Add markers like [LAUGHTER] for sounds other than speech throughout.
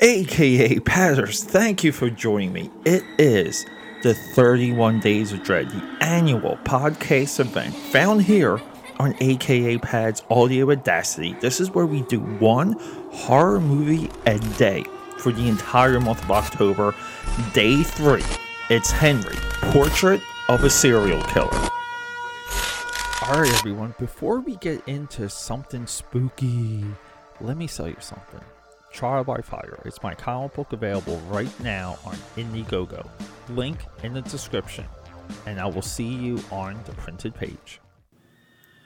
aka Patters. Thank you for joining me. It is the 31 Days of Dread, the annual podcast event found here on aka Pad's Audio Audacity. This is where we do one horror movie a day for the entire month of October. Day three. It's Henry, Portrait of a Serial Killer. Alright, everyone, before we get into something spooky, let me tell you something. Trial by Fire It's my comic book available right now on Indiegogo. Link in the description, and I will see you on the printed page.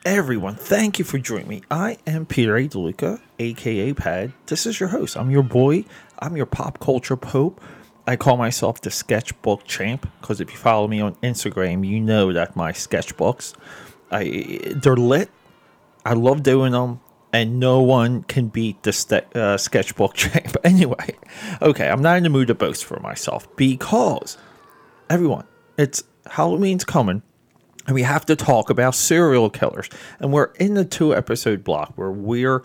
Everyone, thank you for joining me. I am Peter A. DeLuca, aka Pad. This is your host. I'm your boy. I'm your pop culture pope. I call myself the sketchbook champ because if you follow me on Instagram, you know that my sketchbooks, I they're lit. I love doing them and no one can beat the st- uh, sketchbook [LAUGHS] champ. anyway, okay, I'm not in the mood to boast for myself because everyone, it's Halloween's coming, and we have to talk about serial killers. And we're in the two episode block where we're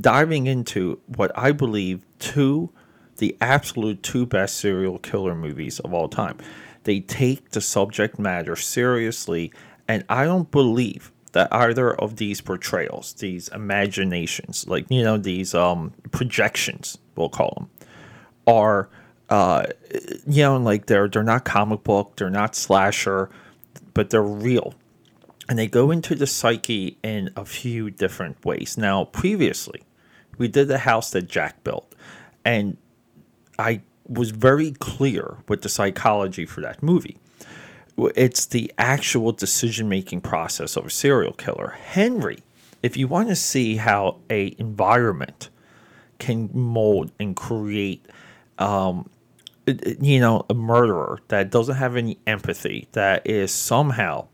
diving into what I believe two, the absolute two best serial killer movies of all time. They take the subject matter seriously, and I don't believe that either of these portrayals, these imaginations, like you know these um, projections, we'll call them, are uh, you know like they're they're not comic book, they're not slasher, but they're real, and they go into the psyche in a few different ways. Now, previously, we did the house that Jack built, and I was very clear with the psychology for that movie it's the actual decision making process of a serial killer. Henry, if you want to see how a environment can mold and create, um, you know, a murderer that doesn't have any empathy, that is somehow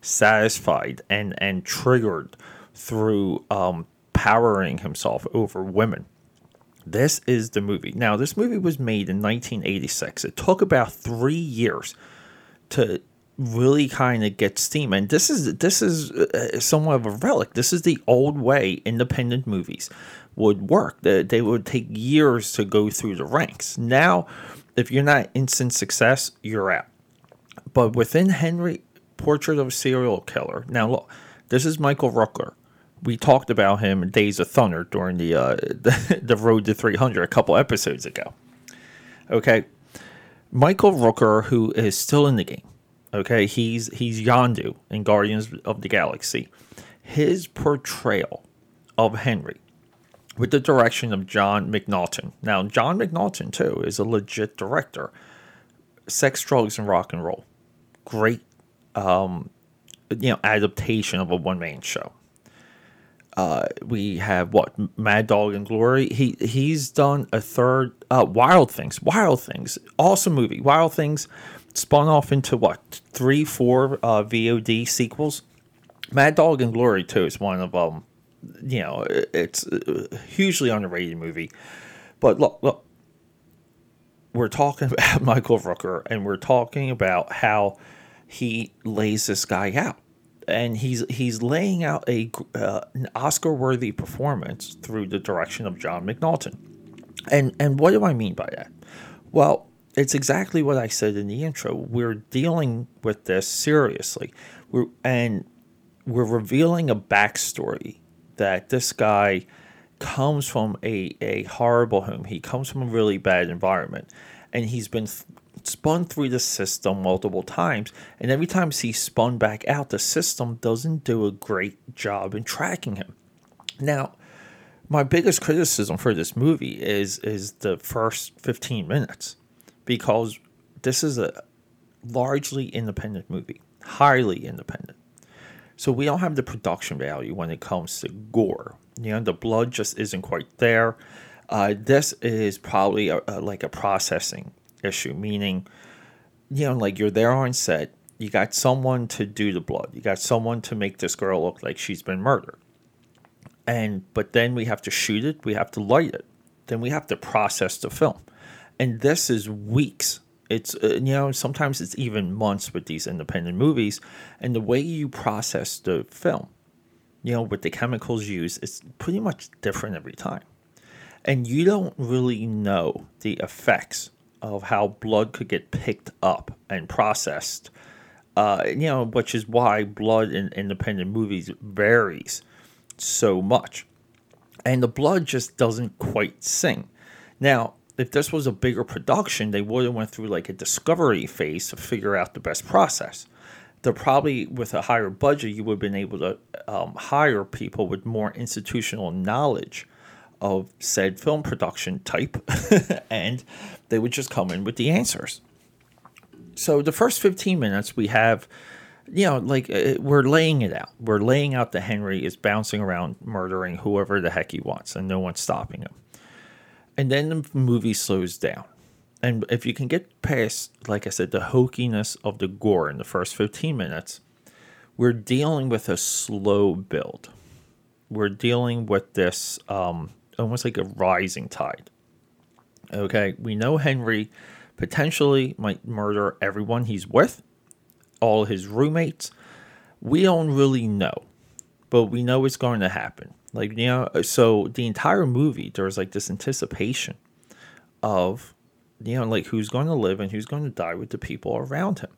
satisfied and and triggered through um, powering himself over women. This is the movie. Now, this movie was made in 1986. It took about three years to really kind of get steam and this is this is uh, somewhat of a relic. This is the old way independent movies would work. They, they would take years to go through the ranks. Now if you're not instant success you're out. But within henry portrait of a serial killer now look this is michael rooker. We talked about him in days of thunder during the uh, the, [LAUGHS] the road to 300 a couple episodes ago. Okay michael rooker who is still in the game Okay, he's he's Yondu in Guardians of the Galaxy. His portrayal of Henry with the direction of John McNaughton. Now, John McNaughton too is a legit director. Sex, drugs, and rock and roll. Great, um, you know, adaptation of a one man show. Uh, we have what Mad Dog and Glory. He he's done a third uh, Wild Things. Wild Things, awesome movie. Wild Things spun off into what three, four uh, VOD sequels. Mad Dog and Glory too is one of them. You know, it's a hugely underrated movie. But look, look, we're talking [LAUGHS] about Michael Rooker, and we're talking about how he lays this guy out, and he's he's laying out a uh, an Oscar worthy performance through the direction of John McNaughton. And and what do I mean by that? Well, it's exactly what I said in the intro. We're dealing with this seriously. We're, and we're revealing a backstory that this guy comes from a, a horrible home. He comes from a really bad environment. And he's been spun through the system multiple times. And every time he's spun back out, the system doesn't do a great job in tracking him. Now, my biggest criticism for this movie is is the first 15 minutes because this is a largely independent movie, highly independent. So we don't have the production value when it comes to gore. You know, the blood just isn't quite there. Uh, this is probably a, a, like a processing issue, meaning, you know, like you're there on set, you got someone to do the blood, you got someone to make this girl look like she's been murdered. And but then we have to shoot it, we have to light it, then we have to process the film. And this is weeks. It's uh, you know sometimes it's even months with these independent movies. And the way you process the film you know with the chemicals used it's pretty much different every time. And you don't really know the effects of how blood could get picked up and processed. Uh, you know, which is why blood in independent movies varies so much. And the blood just doesn't quite sing. Now, if this was a bigger production, they would have went through like a discovery phase to figure out the best process. They're probably with a higher budget, you would have been able to um, hire people with more institutional knowledge of said film production type, [LAUGHS] and they would just come in with the answers. So the first 15 minutes, we have, you know, like uh, we're laying it out. We're laying out that Henry is bouncing around murdering whoever the heck he wants, and no one's stopping him. And then the movie slows down. And if you can get past, like I said, the hokiness of the gore in the first 15 minutes, we're dealing with a slow build. We're dealing with this um, almost like a rising tide. Okay, we know Henry potentially might murder everyone he's with, all his roommates. We don't really know, but we know it's going to happen. Like, you know, so the entire movie, there's like this anticipation of, you know, like who's going to live and who's going to die with the people around him.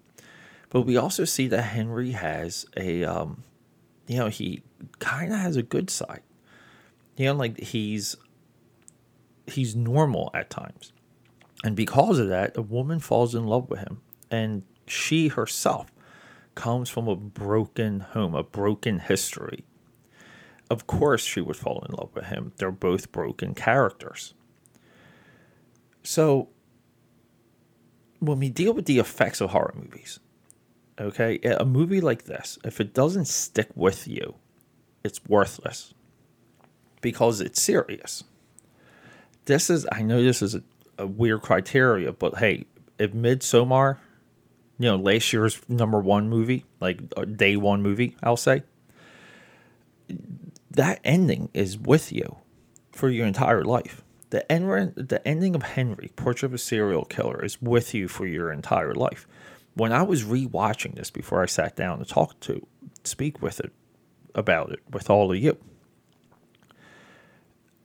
But we also see that Henry has a, um, you know, he kind of has a good side. You know, like he's he's normal at times. And because of that, a woman falls in love with him. And she herself comes from a broken home, a broken history. Of course, she would fall in love with him. They're both broken characters. So, when we deal with the effects of horror movies, okay, a movie like this, if it doesn't stick with you, it's worthless because it's serious this is I know this is a, a weird criteria, but hey, if Midsommar, you know, last year's number one movie, like a day one movie, I'll say, that ending is with you for your entire life. The end, the ending of Henry, Portrait of a Serial Killer, is with you for your entire life. When I was rewatching this before I sat down to talk to, speak with it about it with all of you,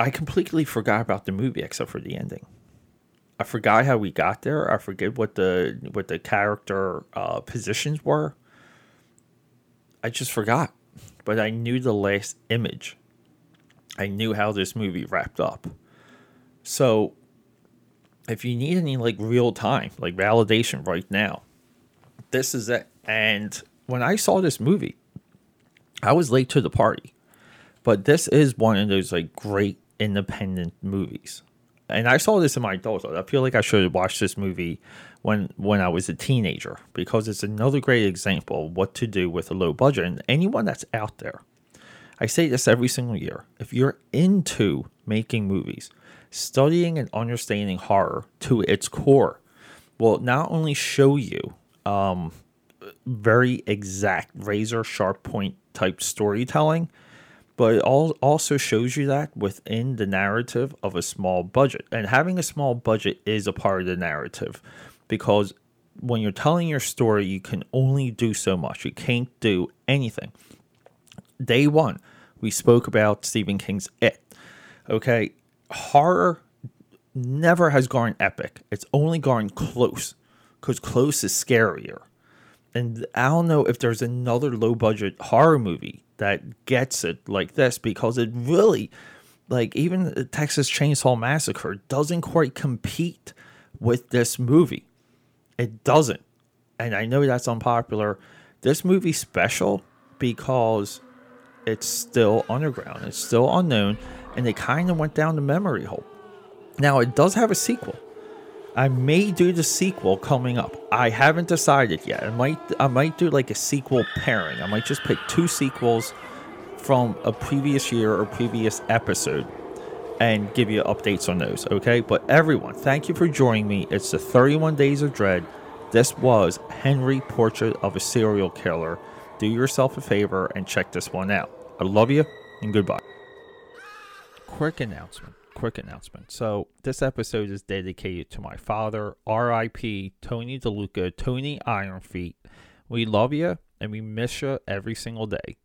I completely forgot about the movie except for the ending. I forgot how we got there. I forget what the what the character uh, positions were. I just forgot, but I knew the last image. I knew how this movie wrapped up. So, if you need any like real time, like validation right now, this is it. And when I saw this movie, I was late to the party, but this is one of those like great independent movies. And I saw this in my adulthood. I feel like I should have watched this movie when when I was a teenager because it's another great example of what to do with a low budget. And anyone that's out there, I say this every single year. If you're into making movies, studying and understanding horror to its core will not only show you um, very exact razor sharp point type storytelling, but it also shows you that within the narrative of a small budget. And having a small budget is a part of the narrative because when you're telling your story, you can only do so much. You can't do anything. Day one, we spoke about Stephen King's It. Okay, horror never has gone epic, it's only gone close because close is scarier. And I don't know if there's another low budget horror movie that gets it like this because it really, like, even the Texas Chainsaw Massacre doesn't quite compete with this movie. It doesn't. And I know that's unpopular. This movie's special because it's still underground, it's still unknown, and they kind of went down the memory hole. Now, it does have a sequel. I may do the sequel coming up. I haven't decided yet. I might I might do like a sequel pairing. I might just pick two sequels from a previous year or previous episode and give you updates on those, okay? But everyone, thank you for joining me. It's the 31 Days of Dread. This was Henry Portrait of a Serial Killer. Do yourself a favor and check this one out. I love you and goodbye. Quick announcement quick announcement. So this episode is dedicated to my father, R.I.P. Tony DeLuca, Tony Ironfeet. We love you and we miss you every single day.